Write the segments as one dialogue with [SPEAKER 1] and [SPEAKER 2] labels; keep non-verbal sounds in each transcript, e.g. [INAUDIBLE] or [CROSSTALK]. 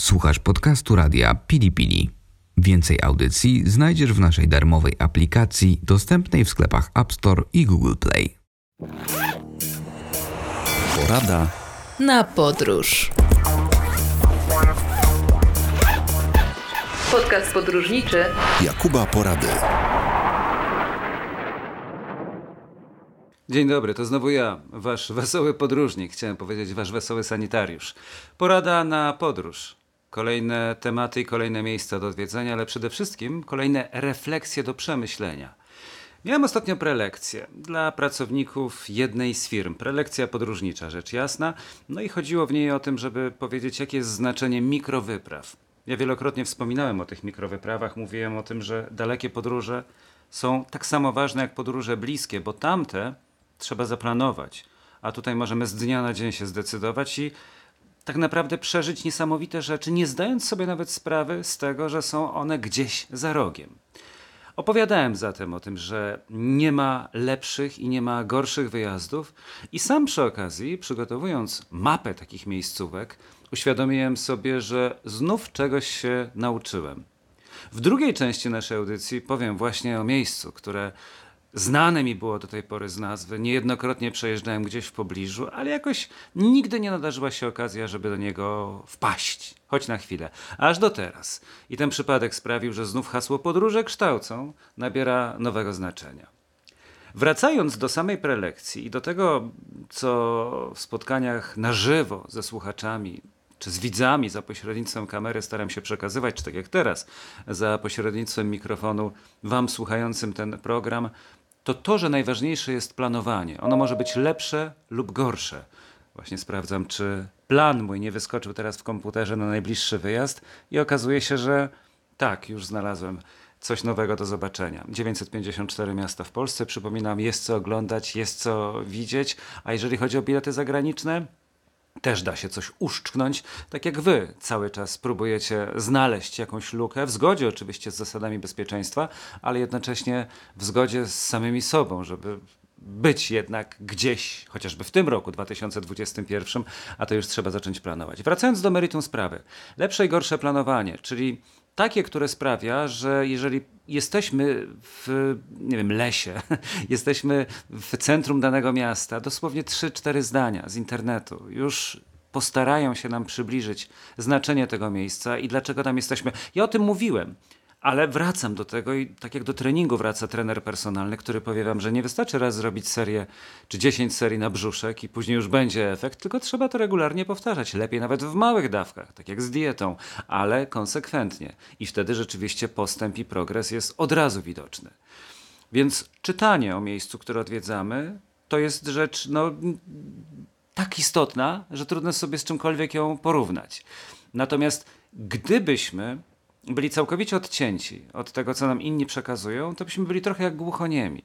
[SPEAKER 1] Słuchasz podcastu radia Pili Pili. Więcej audycji znajdziesz w naszej darmowej aplikacji dostępnej w sklepach App Store i Google Play.
[SPEAKER 2] Porada
[SPEAKER 3] na podróż. Podcast podróżniczy
[SPEAKER 2] Jakuba Porady.
[SPEAKER 4] Dzień dobry, to znowu ja, wasz wesoły podróżnik, chciałem powiedzieć wasz wesoły sanitariusz. Porada na podróż. Kolejne tematy i kolejne miejsca do odwiedzenia, ale przede wszystkim kolejne refleksje do przemyślenia. Miałem ostatnio prelekcję dla pracowników jednej z firm. Prelekcja podróżnicza, rzecz jasna. No i chodziło w niej o tym, żeby powiedzieć, jakie jest znaczenie mikrowypraw. Ja wielokrotnie wspominałem o tych mikrowyprawach, mówiłem o tym, że dalekie podróże są tak samo ważne jak podróże bliskie, bo tamte trzeba zaplanować, a tutaj możemy z dnia na dzień się zdecydować i tak naprawdę przeżyć niesamowite rzeczy, nie zdając sobie nawet sprawy z tego, że są one gdzieś za rogiem. Opowiadałem zatem o tym, że nie ma lepszych i nie ma gorszych wyjazdów, i sam przy okazji, przygotowując mapę takich miejscówek, uświadomiłem sobie, że znów czegoś się nauczyłem. W drugiej części naszej audycji powiem właśnie o miejscu, które znane mi było do tej pory z nazwy, niejednokrotnie przejeżdżałem gdzieś w pobliżu, ale jakoś nigdy nie nadarzyła się okazja, żeby do niego wpaść, choć na chwilę, aż do teraz. I ten przypadek sprawił, że znów hasło podróże kształcą nabiera nowego znaczenia. Wracając do samej prelekcji i do tego, co w spotkaniach na żywo ze słuchaczami czy z widzami za pośrednictwem kamery staram się przekazywać, czy tak jak teraz, za pośrednictwem mikrofonu Wam słuchającym ten program, to to, że najważniejsze jest planowanie. Ono może być lepsze lub gorsze. Właśnie sprawdzam, czy plan mój nie wyskoczył teraz w komputerze na najbliższy wyjazd i okazuje się, że tak, już znalazłem coś nowego do zobaczenia. 954 miasta w Polsce, przypominam, jest co oglądać, jest co widzieć, a jeżeli chodzi o bilety zagraniczne, też da się coś uszczknąć, tak jak wy cały czas próbujecie znaleźć jakąś lukę, w zgodzie oczywiście z zasadami bezpieczeństwa, ale jednocześnie w zgodzie z samymi sobą, żeby być jednak gdzieś, chociażby w tym roku 2021, a to już trzeba zacząć planować. Wracając do meritum sprawy. Lepsze i gorsze planowanie, czyli takie, które sprawia, że jeżeli jesteśmy w nie wiem, lesie, [LAUGHS] jesteśmy w centrum danego miasta, dosłownie 3-4 zdania z internetu już postarają się nam przybliżyć znaczenie tego miejsca i dlaczego tam jesteśmy. Ja o tym mówiłem. Ale wracam do tego i tak jak do treningu wraca trener personalny, który powie wam, że nie wystarczy raz zrobić serię czy 10 serii na brzuszek i później już będzie efekt, tylko trzeba to regularnie powtarzać. Lepiej nawet w małych dawkach, tak jak z dietą, ale konsekwentnie. I wtedy rzeczywiście postęp i progres jest od razu widoczny. Więc czytanie o miejscu, które odwiedzamy, to jest rzecz no, tak istotna, że trudno sobie z czymkolwiek ją porównać. Natomiast gdybyśmy byli całkowicie odcięci od tego, co nam inni przekazują, to byśmy byli trochę jak głuchoniemi.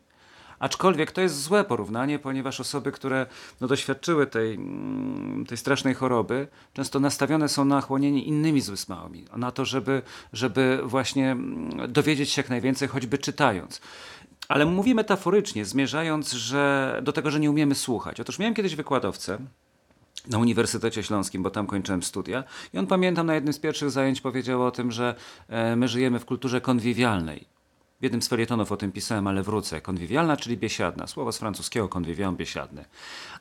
[SPEAKER 4] Aczkolwiek to jest złe porównanie, ponieważ osoby, które no, doświadczyły tej, mm, tej strasznej choroby, często nastawione są na chłonienie innymi zmysłami, na to, żeby, żeby właśnie mm, dowiedzieć się jak najwięcej, choćby czytając. Ale mówię metaforycznie, zmierzając że, do tego, że nie umiemy słuchać. Otóż miałem kiedyś wykładowcę, na Uniwersytecie Śląskim, bo tam kończyłem studia. I on pamiętam na jednym z pierwszych zajęć powiedział o tym, że e, my żyjemy w kulturze konwiwialnej. W jednym z felietonów o tym pisałem, ale wrócę. Konwiwialna, czyli biesiadna. Słowo z francuskiego konwiwion, biesiadny.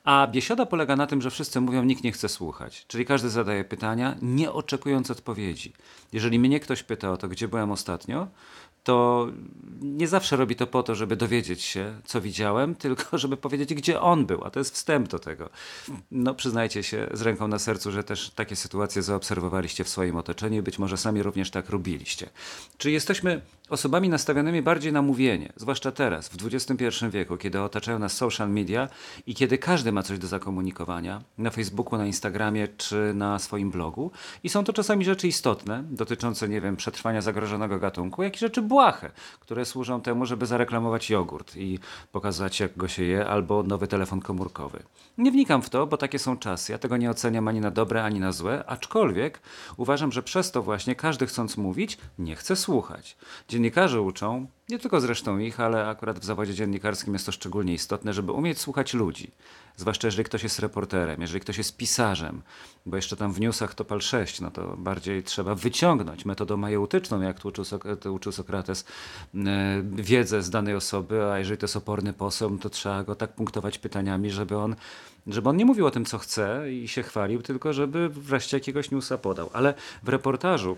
[SPEAKER 4] A biesiada polega na tym, że wszyscy mówią, nikt nie chce słuchać. Czyli każdy zadaje pytania, nie oczekując odpowiedzi. Jeżeli mnie ktoś pyta o to, gdzie byłem ostatnio, to nie zawsze robi to po to, żeby dowiedzieć się, co widziałem, [LAUGHS] tylko żeby powiedzieć, gdzie on był, a to jest wstęp do tego. No, przyznajcie się z ręką na sercu, że też takie sytuacje zaobserwowaliście w swoim otoczeniu i być może sami również tak robiliście. Czy jesteśmy osobami nastawionymi bardziej na mówienie, zwłaszcza teraz, w XXI wieku, kiedy otaczają nas social media i kiedy każdy ma coś do zakomunikowania na Facebooku, na Instagramie czy na swoim blogu. I są to czasami rzeczy istotne, dotyczące, nie wiem, przetrwania zagrożonego gatunku, jak i rzeczy błahe, które służą temu, żeby zareklamować jogurt i pokazać, jak go się je, albo nowy telefon komórkowy. Nie wnikam w to, bo takie są czasy. Ja tego nie oceniam ani na dobre, ani na złe, aczkolwiek uważam, że przez to właśnie każdy chcąc mówić, nie chce słuchać. Dzień dziennikarze uczą, nie tylko zresztą ich, ale akurat w zawodzie dziennikarskim jest to szczególnie istotne, żeby umieć słuchać ludzi. Zwłaszcza jeżeli ktoś jest reporterem, jeżeli ktoś jest pisarzem, bo jeszcze tam w newsach to pal 6, no to bardziej trzeba wyciągnąć metodą majeutyczną, jak tu uczył, Sok uczył Sokrates, e, wiedzę z danej osoby, a jeżeli to jest oporny poseł, to trzeba go tak punktować pytaniami, żeby on, żeby on nie mówił o tym, co chce i się chwalił, tylko żeby wreszcie jakiegoś newsa podał. Ale w reportażu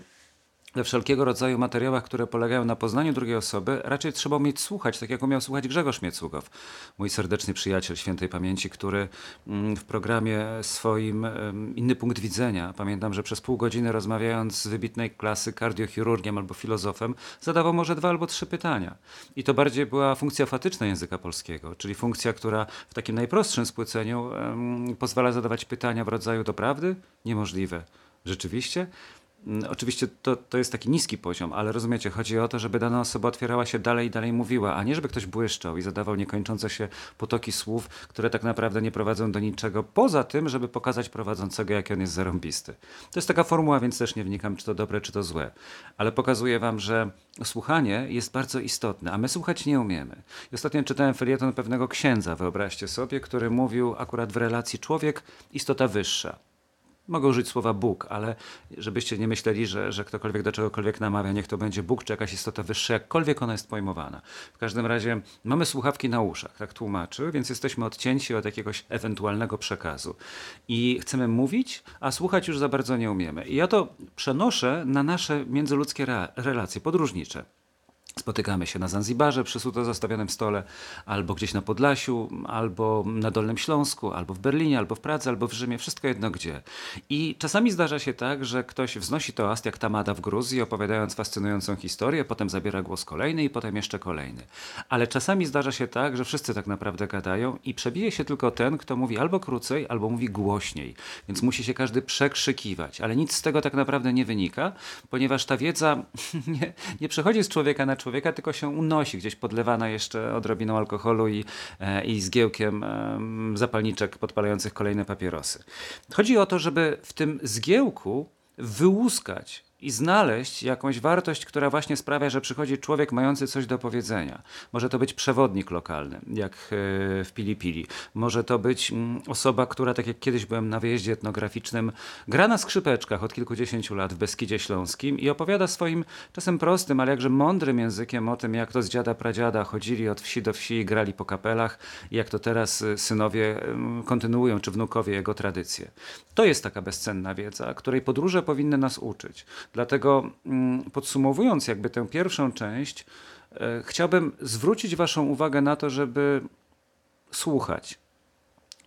[SPEAKER 4] we wszelkiego rodzaju materiałach, które polegają na poznaniu drugiej osoby, raczej trzeba umieć słuchać, tak jak umiał słuchać Grzegorz Miecugow, mój serdeczny przyjaciel świętej pamięci, który mm, w programie swoim Inny punkt widzenia, pamiętam, że przez pół godziny rozmawiając z wybitnej klasy kardiochirurgiem albo filozofem, zadawał może dwa albo trzy pytania. I to bardziej była funkcja fatyczna języka polskiego, czyli funkcja, która w takim najprostszym spłyceniu pozwala zadawać pytania w rodzaju do prawdy? Niemożliwe. Rzeczywiście? Mm, oczywiście to, to jest taki niski poziom, ale rozumiecie, chodzi o to, żeby dana osoba otwierała się dalej i dalej mówiła, a nie żeby ktoś błyszczał i zadawał niekończące się potoki słów, które tak naprawdę nie prowadzą do niczego, poza tym, żeby pokazać prowadzącego, jaki on jest zarąbisty. To jest taka formuła, więc też nie wnikam, czy to dobre, czy to złe. Ale pokazuję wam, że słuchanie jest bardzo istotne, a my słuchać nie umiemy. I ostatnio czytałem felieton pewnego księdza, wyobraźcie sobie, który mówił akurat w relacji człowiek, istota wyższa. Mogę użyć słowa Bóg, ale żebyście nie myśleli, że, że ktokolwiek do czegokolwiek namawia, niech to będzie Bóg czy jakaś istota wyższa, jakkolwiek ona jest pojmowana. W każdym razie mamy słuchawki na uszach, tak tłumaczy, więc jesteśmy odcięci od jakiegoś ewentualnego przekazu. I chcemy mówić, a słuchać już za bardzo nie umiemy. I ja to przenoszę na nasze międzyludzkie relacje podróżnicze. Spotykamy się na Zanzibarze przy suto zastawionym stole, albo gdzieś na Podlasiu, albo na Dolnym Śląsku, albo w Berlinie, albo w Pradze, albo w Rzymie, wszystko jedno gdzie. I czasami zdarza się tak, że ktoś wznosi toast jak Tamada w Gruzji, opowiadając fascynującą historię, potem zabiera głos kolejny i potem jeszcze kolejny. Ale czasami zdarza się tak, że wszyscy tak naprawdę gadają i przebije się tylko ten, kto mówi albo krócej, albo mówi głośniej. Więc musi się każdy przekrzykiwać. Ale nic z tego tak naprawdę nie wynika, ponieważ ta wiedza [LAUGHS] nie, nie przechodzi z człowieka na człowieka, tylko się unosi, gdzieś podlewana jeszcze odrobiną alkoholu i, e, i zgiełkiem zapalniczek podpalających kolejne papierosy. Chodzi o to, żeby w tym zgiełku wyłuskać i znaleźć jakąś wartość, która właśnie sprawia, że przychodzi człowiek mający coś do powiedzenia. Może to być przewodnik lokalny, jak e, w Pili Pili. Może to być mm, osoba, która, tak jak kiedyś byłem na wyjeździe etnograficznym, gra na skrzypeczkach od kilkudziesięciu lat w Beskidzie Śląskim i opowiada swoim czasem prostym, ale jakże mądrym językiem o tym, jak to z dziada pradziada chodzili od wsi do wsi i grali po kapelach jak to teraz e, synowie kontynuują, czy wnukowie jego tradycje. To jest taka bezcenna wiedza, której podróże powinny nas uczyć. Dlatego mm, podsumowując jakby tę pierwszą część, e, chciałbym zwrócić Waszą uwagę na to, żeby słuchać.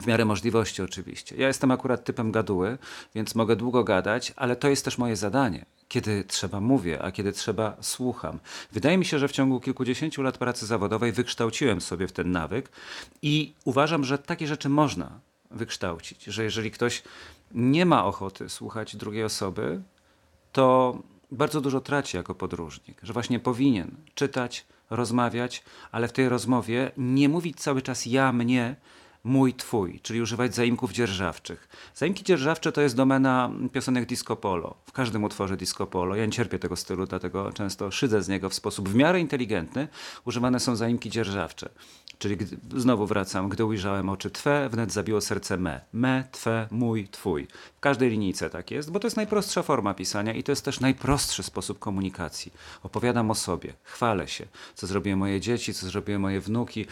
[SPEAKER 4] W miarę możliwości oczywiście. Ja jestem akurat typem gaduły, więc mogę długo gadać, ale to jest też moje zadanie. Kiedy trzeba mówię, a kiedy trzeba słucham. Wydaje mi się, że w ciągu kilkudziesięciu lat pracy zawodowej wykształciłem sobie w ten nawyk i uważam, że takie rzeczy można wykształcić. Że jeżeli ktoś nie ma ochoty słuchać drugiej osoby, to bardzo dużo traci jako podróżnik, że właśnie powinien czytać, rozmawiać, ale w tej rozmowie nie mówić cały czas ja, mnie, mój, twój, czyli używać zaimków dzierżawczych. Zaimki dzierżawcze to jest domena piosenek disco polo. W każdym utworze disco polo. Ja nie cierpię tego stylu, dlatego często szydzę z niego w sposób w miarę inteligentny. Używane są zaimki dzierżawcze. Czyli gdy, znowu wracam, gdy ujrzałem oczy Twe, wnet zabiło serce me. Me, Twe, mój, Twój. W każdej linijce tak jest, bo to jest najprostsza forma pisania i to jest też najprostszy sposób komunikacji. Opowiadam o sobie, chwalę się, co zrobiły moje dzieci, co zrobiły moje wnuki,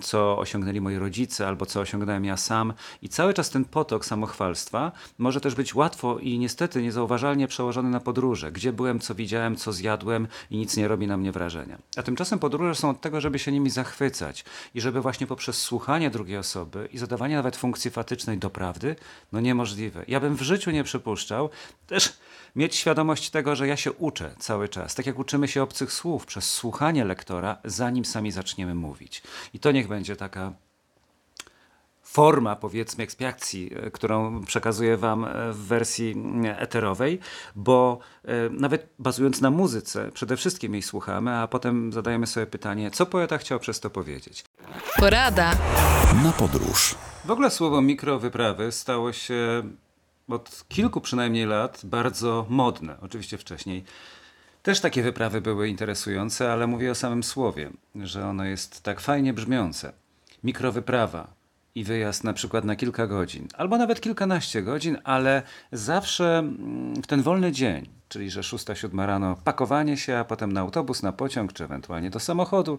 [SPEAKER 4] co osiągnęli moi rodzice albo co osiągnąłem ja sam. I cały czas ten potok samochwalstwa może też być łatwo i niestety niezauważalnie przełożony na podróże. Gdzie byłem, co widziałem, co zjadłem i nic nie robi na mnie wrażenia. A tymczasem podróże są od tego, żeby się nimi zachwycać i żeby właśnie poprzez słuchanie drugiej osoby i zadawanie nawet funkcji fatycznej do prawdy, no niemożliwe. Ja bym w życiu nie przypuszczał też mieć świadomość tego, że ja się uczę cały czas, tak jak uczymy się obcych słów przez słuchanie lektora, zanim sami zaczniemy mówić. I to niech będzie taka forma, powiedzmy, ekspiacji, e, którą przekazuję Wam e, w wersji eterowej, bo e, nawet bazując na muzyce, przede wszystkim jej słuchamy, a potem zadajemy sobie pytanie, co poeta chciał przez to powiedzieć.
[SPEAKER 3] Porada
[SPEAKER 2] na podróż.
[SPEAKER 4] W ogóle słowo mikrowyprawy stało się od kilku przynajmniej lat bardzo modne. Oczywiście wcześniej Też takie wyprawy były interesujące, ale mówię o samym słowie, że ono jest tak fajnie brzmiące. Mikrowyprawa i wyjazd na przykład na kilka godzin, albo nawet kilkanaście godzin, ale zawsze mm, w ten wolny dzień, czyli że 6-7 rano pakowanie się, a potem na autobus, na pociąg, czy ewentualnie do samochodu,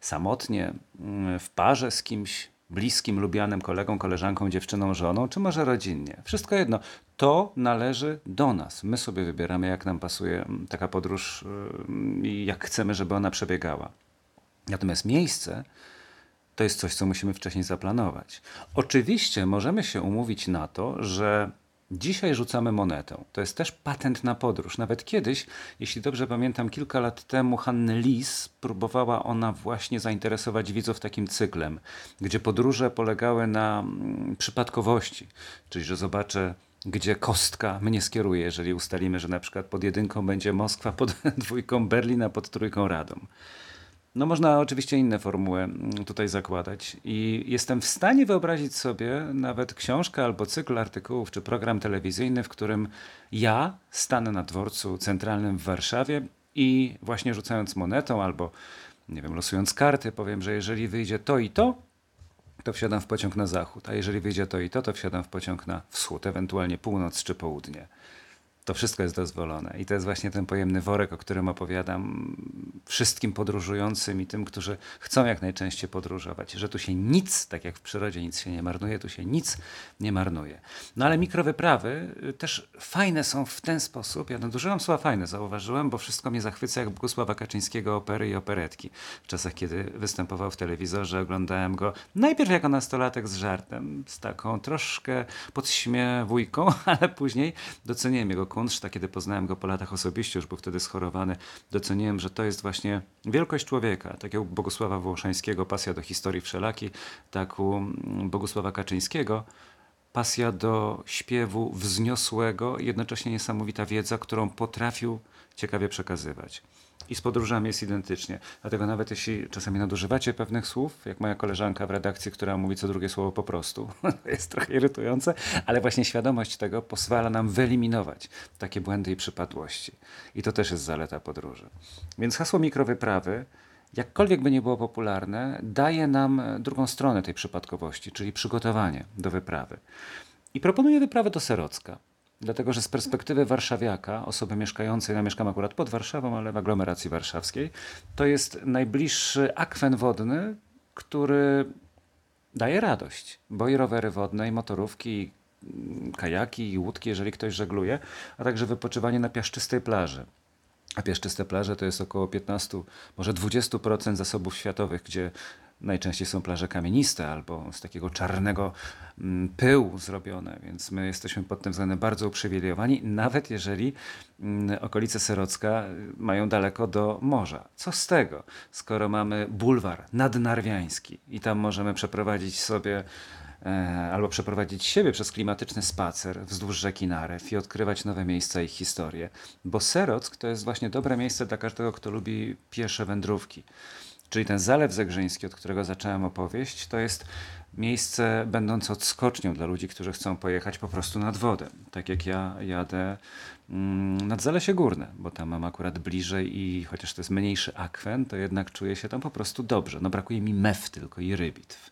[SPEAKER 4] samotnie, mm, w parze z kimś, bliskim, lubianym kolegą, koleżanką, dziewczyną, żoną, czy może rodzinnie. Wszystko jedno. To należy do nas. My sobie wybieramy, jak nam pasuje mm, taka podróż y, i jak chcemy, żeby ona przebiegała. Natomiast miejsce to jest coś, co musimy wcześniej zaplanować. Oczywiście możemy się umówić na to, że Dzisiaj rzucamy monetę. To jest też patent na podróż. Nawet kiedyś, jeśli dobrze pamiętam, kilka lat temu Hanny Lis próbowała ona właśnie zainteresować widzów takim cyklem, gdzie podróże polegały na mm, przypadkowości, czyli że zobaczę gdzie kostka mnie skieruje, jeżeli ustalimy, że na przykład pod jedynką będzie Moskwa, [LAUGHS] pod dwójką Berlin, a pod trójką Radom. No można oczywiście inne formuły mm, tutaj zakładać i jestem w stanie wyobrazić sobie nawet książkę albo cykl artykułów czy program telewizyjny, w którym ja stanę na dworcu centralnym w Warszawie i właśnie rzucając monetą albo nie wiem, losując karty, powiem, że jeżeli wyjdzie to i to, to wsiadam w pociąg na zachód, a jeżeli wyjdzie to i to, to wsiadam w pociąg na wschód, ewentualnie północ czy południe. To wszystko jest dozwolone. I to jest właśnie ten pojemny worek, o którym opowiadam wszystkim podróżującym i tym, którzy chcą jak najczęściej podróżować. Że tu się nic, tak jak w przyrodzie nic się nie marnuje, tu się nic nie marnuje. No ale mikrowyprawy też fajne są w ten sposób. Ja nadużyłam słowa fajne, zauważyłem, bo wszystko mnie zachwyca jak Bogusława Kaczyńskiego opery i operetki. W czasach, kiedy występował w telewizorze, oglądałem go najpierw jako nastolatek z żartem, z taką troszkę podśmiewujką, [LAUGHS] ale później doceniłem jego Kunszta, kiedy poznałem go po latach osobiście, już był wtedy schorowany, doceniłem, że to jest właśnie wielkość człowieka. Tak u Bogusława Wołoszańskiego, pasja do historii wszelaki, tak u Bogusława Kaczyńskiego, pasja do śpiewu wzniosłego, jednocześnie niesamowita wiedza, którą potrafił ciekawie przekazywać. I z podróżami jest identycznie. Dlatego nawet jeśli czasami nadużywacie pewnych słów, jak moja koleżanka w redakcji, która mówi co drugie słowo po prostu, [LAUGHS] jest trochę irytujące, ale właśnie świadomość tego pozwala nam wyeliminować takie błędy i przypadłości. I to też jest zaleta podróży. Więc hasło mikrowyprawy, jakkolwiek by nie było popularne, daje nam drugą stronę tej przypadkowości, czyli przygotowanie do wyprawy. I proponuję wyprawę do Serocka. Dlatego, że z perspektywy warszawiaka, osoby mieszkającej, ja mieszkam akurat pod Warszawą, ale w aglomeracji warszawskiej, to jest najbliższy akwen wodny, który daje radość. Bo i rowery wodne, i motorówki, i kajaki, i łódki, jeżeli ktoś żegluje, a także wypoczywanie na piaszczystej plaży. A piaszczyste plaże to jest około 15, może 20% zasobów światowych, gdzie Najczęściej są plaże kamieniste albo z takiego czarnego mm, pyłu zrobione, więc my jesteśmy pod tym względem bardzo uprzywilejowani, nawet jeżeli mm, okolice Serocka y, mają daleko do morza. Co z tego, skoro mamy bulwar nadnarwiański i tam możemy przeprowadzić sobie e, albo przeprowadzić siebie przez klimatyczny spacer wzdłuż rzeki Narew i odkrywać nowe miejsca i historie. Bo Serock to jest właśnie dobre miejsce dla każdego, kto lubi piesze wędrówki. Czyli ten Zalew Zegrzyński, od którego zacząłem opowieść, to jest miejsce będące odskocznią dla ludzi, którzy chcą pojechać po prostu nad wodę. Tak jak ja jadę mm, nad Zalesie Górne, bo tam mam akurat bliżej i chociaż to jest mniejszy akwen, to jednak czuję się tam po prostu dobrze. No brakuje mi mew tylko i rybitw.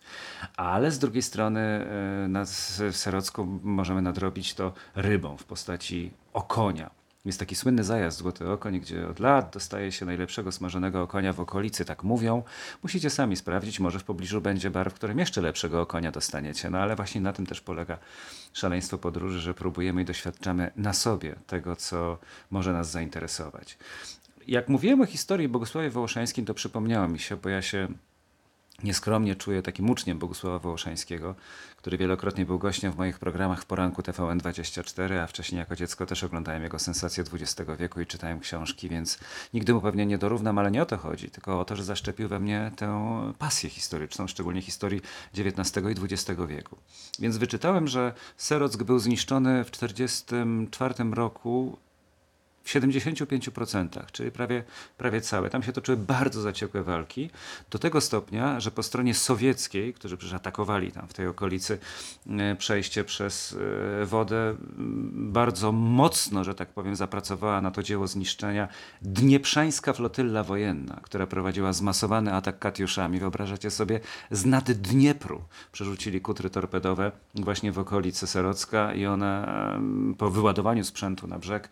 [SPEAKER 4] Ale z drugiej strony e, w Serocku możemy nadrobić to rybą w postaci okonia jest taki słynny zajazd Złoty Okoń, gdzie od lat dostaje się najlepszego smażonego okonia w okolicy, tak mówią. Musicie sami sprawdzić, może w pobliżu będzie bar, w którym jeszcze lepszego okonia dostaniecie. No ale właśnie na tym też polega szaleństwo podróży, że próbujemy i doświadczamy na sobie tego, co może nas zainteresować. Jak mówiłem o historii Bogusławie Wołoszańskim, to przypomniało mi się, bo ja się nieskromnie czuję takim uczniem Bogusława Wołoszańskiego, który wielokrotnie był gościem w moich programach w poranku TVN24, a wcześniej jako dziecko też oglądałem jego sensacje XX wieku i czytałem książki, więc nigdy mu pewnie nie dorównam, ale nie o to chodzi, tylko o to, że zaszczepił we mnie tę pasję historyczną, szczególnie historii XIX i XX wieku. Więc wyczytałem, że Serock był zniszczony w 1944 roku w 75%, czyli prawie, prawie całe. Tam się toczyły bardzo zaciekłe walki, do tego stopnia, że po stronie sowieckiej, którzy przecież atakowali tam w tej okolicy e, przejście przez e, wodę, bardzo mocno, że tak powiem, zapracowała na to dzieło zniszczenia Dnieprzańska flotylla wojenna, która prowadziła zmasowany atak katiuszami. Wyobrażacie sobie, z nad Dniepru przerzucili kutry torpedowe właśnie w okolicy Serocka i one po wyładowaniu sprzętu na brzeg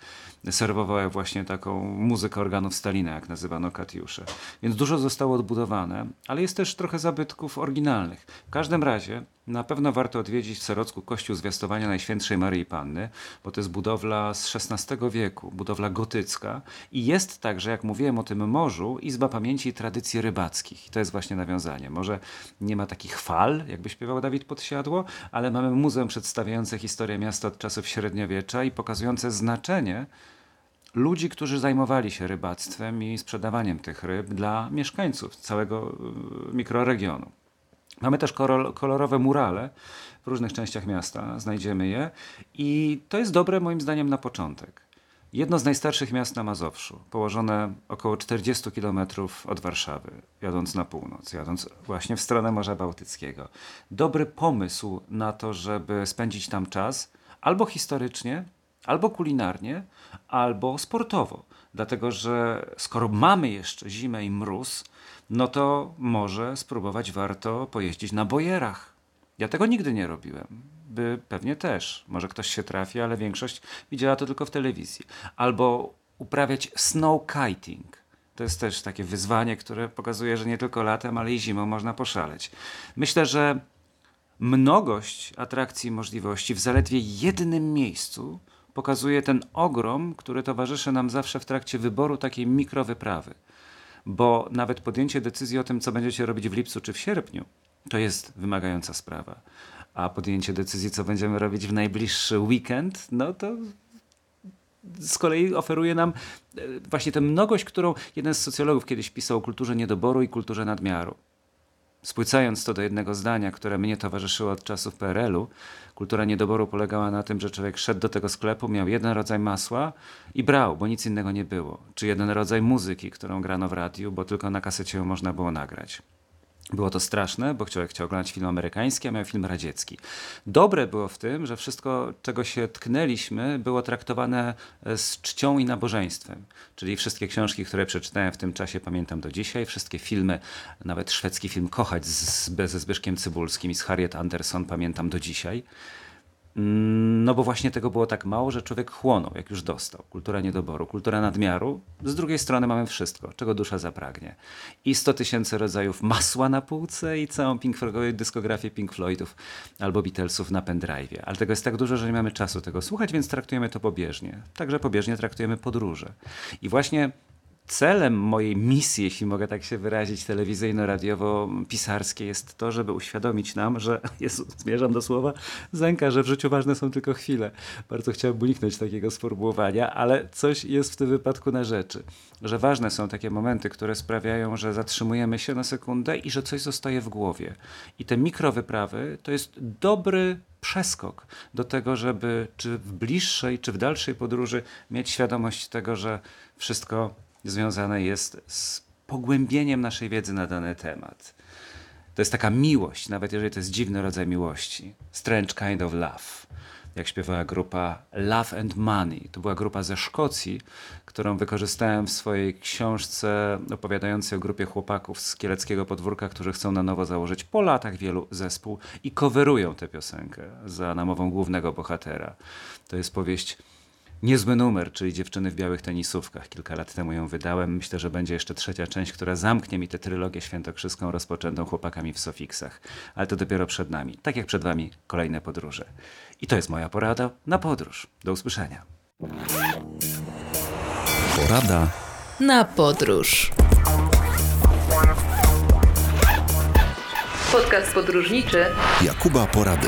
[SPEAKER 4] serwowały właśnie taką muzykę organów Stalina, jak nazywano Katiusze. Więc dużo zostało odbudowane, ale jest też trochę zabytków oryginalnych. W każdym razie na pewno warto odwiedzić w Serocku Kościół Zwiastowania Najświętszej Maryi Panny, bo to jest budowla z XVI wieku, budowla gotycka i jest także, jak mówiłem o tym morzu, Izba Pamięci i Tradycji Rybackich. I to jest właśnie nawiązanie. Może nie ma takich fal, jakby śpiewał Dawid Podsiadło, ale mamy muzeum przedstawiające historię miasta od czasów średniowiecza i pokazujące znaczenie ludzi, którzy zajmowali się rybactwem i sprzedawaniem tych ryb dla mieszkańców całego y, mikroregionu. Mamy też kolorowe murale w różnych częściach miasta, znajdziemy je i to jest dobre moim zdaniem na początek. Jedno z najstarszych miast na Mazowszu, położone około 40 km od Warszawy, jadąc na północ, jadąc właśnie w stronę Morza Bałtyckiego. Dobry pomysł na to, żeby spędzić tam czas, albo historycznie, albo kulinarnie, albo sportowo. Dlatego, że skoro mamy jeszcze zimę i mróz, no to może spróbować warto pojeździć na bojerach. Ja tego nigdy nie robiłem. By pewnie też. Może ktoś się trafi, ale większość widziała to tylko w telewizji. Albo uprawiać snow kiting. To jest też takie wyzwanie, które pokazuje, że nie tylko latem, ale i zimą można poszaleć. Myślę, że mnogość atrakcji i możliwości w zaledwie jednym miejscu pokazuje ten ogrom, który towarzyszy nam zawsze w trakcie wyboru takiej mikrowyprawy bo nawet podjęcie decyzji o tym, co będziecie robić w lipcu czy w sierpniu, to jest wymagająca sprawa. A podjęcie decyzji, co będziemy robić w najbliższy weekend, no to z kolei oferuje nam e, właśnie tę mnogość, którą jeden z socjologów kiedyś pisał o kulturze niedoboru i kulturze nadmiaru. Spłycając to do jednego zdania, które mnie towarzyszyło od czasów PRL-u, kultura niedoboru polegała na tym, że człowiek szedł do tego sklepu, miał jeden rodzaj masła i brał, bo nic innego nie było. Czy jeden rodzaj muzyki, którą grano w radiu, bo tylko na kasecie ją można było nagrać. Było to straszne, bo człowiek chciał oglądać film amerykański, a miał film radziecki. Dobre było w tym, że wszystko, czego się tknęliśmy, było traktowane e, z czcią i nabożeństwem. Czyli wszystkie książki, które przeczytałem w tym czasie, pamiętam do dzisiaj, wszystkie filmy, nawet szwedzki film Kochać z, ze Zbyszkiem Cybulskim i z Harriet Anderson pamiętam do dzisiaj. No bo właśnie tego było tak mało, że człowiek chłonął, jak już dostał. Kultura niedoboru, kultura nadmiaru. Z drugiej strony mamy wszystko, czego dusza zapragnie. I 100 tysięcy rodzajów masła na półce i całą Pink dyskografię Pink Floydów albo Beatlesów na pendrive'ie. Ale tego jest tak dużo, że nie mamy czasu tego słuchać, więc traktujemy to pobieżnie. Także pobieżnie traktujemy podróże. I właśnie celem mojej misji, jeśli mogę tak się wyrazić, telewizyjno-radiowo-pisarskiej jest to, żeby uświadomić nam, że, [LAUGHS] Jezu, zmierzam do słowa zęka, że w życiu ważne są tylko chwile. Bardzo chciałbym uniknąć takiego sformułowania, ale coś jest w tym wypadku na rzeczy. Że ważne są takie momenty, które sprawiają, że zatrzymujemy się na sekundę i że coś zostaje w głowie. I te mikrowyprawy to jest dobry przeskok do tego, żeby czy w bliższej, czy w dalszej podróży mieć świadomość tego, że wszystko związane jest z pogłębieniem naszej wiedzy na dany temat. To jest taka miłość, nawet jeżeli to jest dziwny rodzaj miłości. Strange kind of love. Jak śpiewała grupa Love and Money. To była grupa ze Szkocji, którą wykorzystałem w swojej książce opowiadającej o grupie chłopaków z kieleckiego podwórka, którzy chcą na nowo założyć po latach wielu zespół i coverują tę piosenkę za namową głównego bohatera. To jest powieść Niezły numer, czyli Dziewczyny w białych tenisówkach. Kilka lat temu ją wydałem. Myślę, że będzie jeszcze trzecia część, która zamknie mi tę trylogię świętokrzyską rozpoczętą chłopakami w Sofiksach. Ale to dopiero przed nami. Tak jak przed wami kolejne podróże. I to jest moja porada na podróż. Do usłyszenia.
[SPEAKER 2] Porada
[SPEAKER 3] na podróż. Podcast podróżniczy
[SPEAKER 2] Jakuba Porady.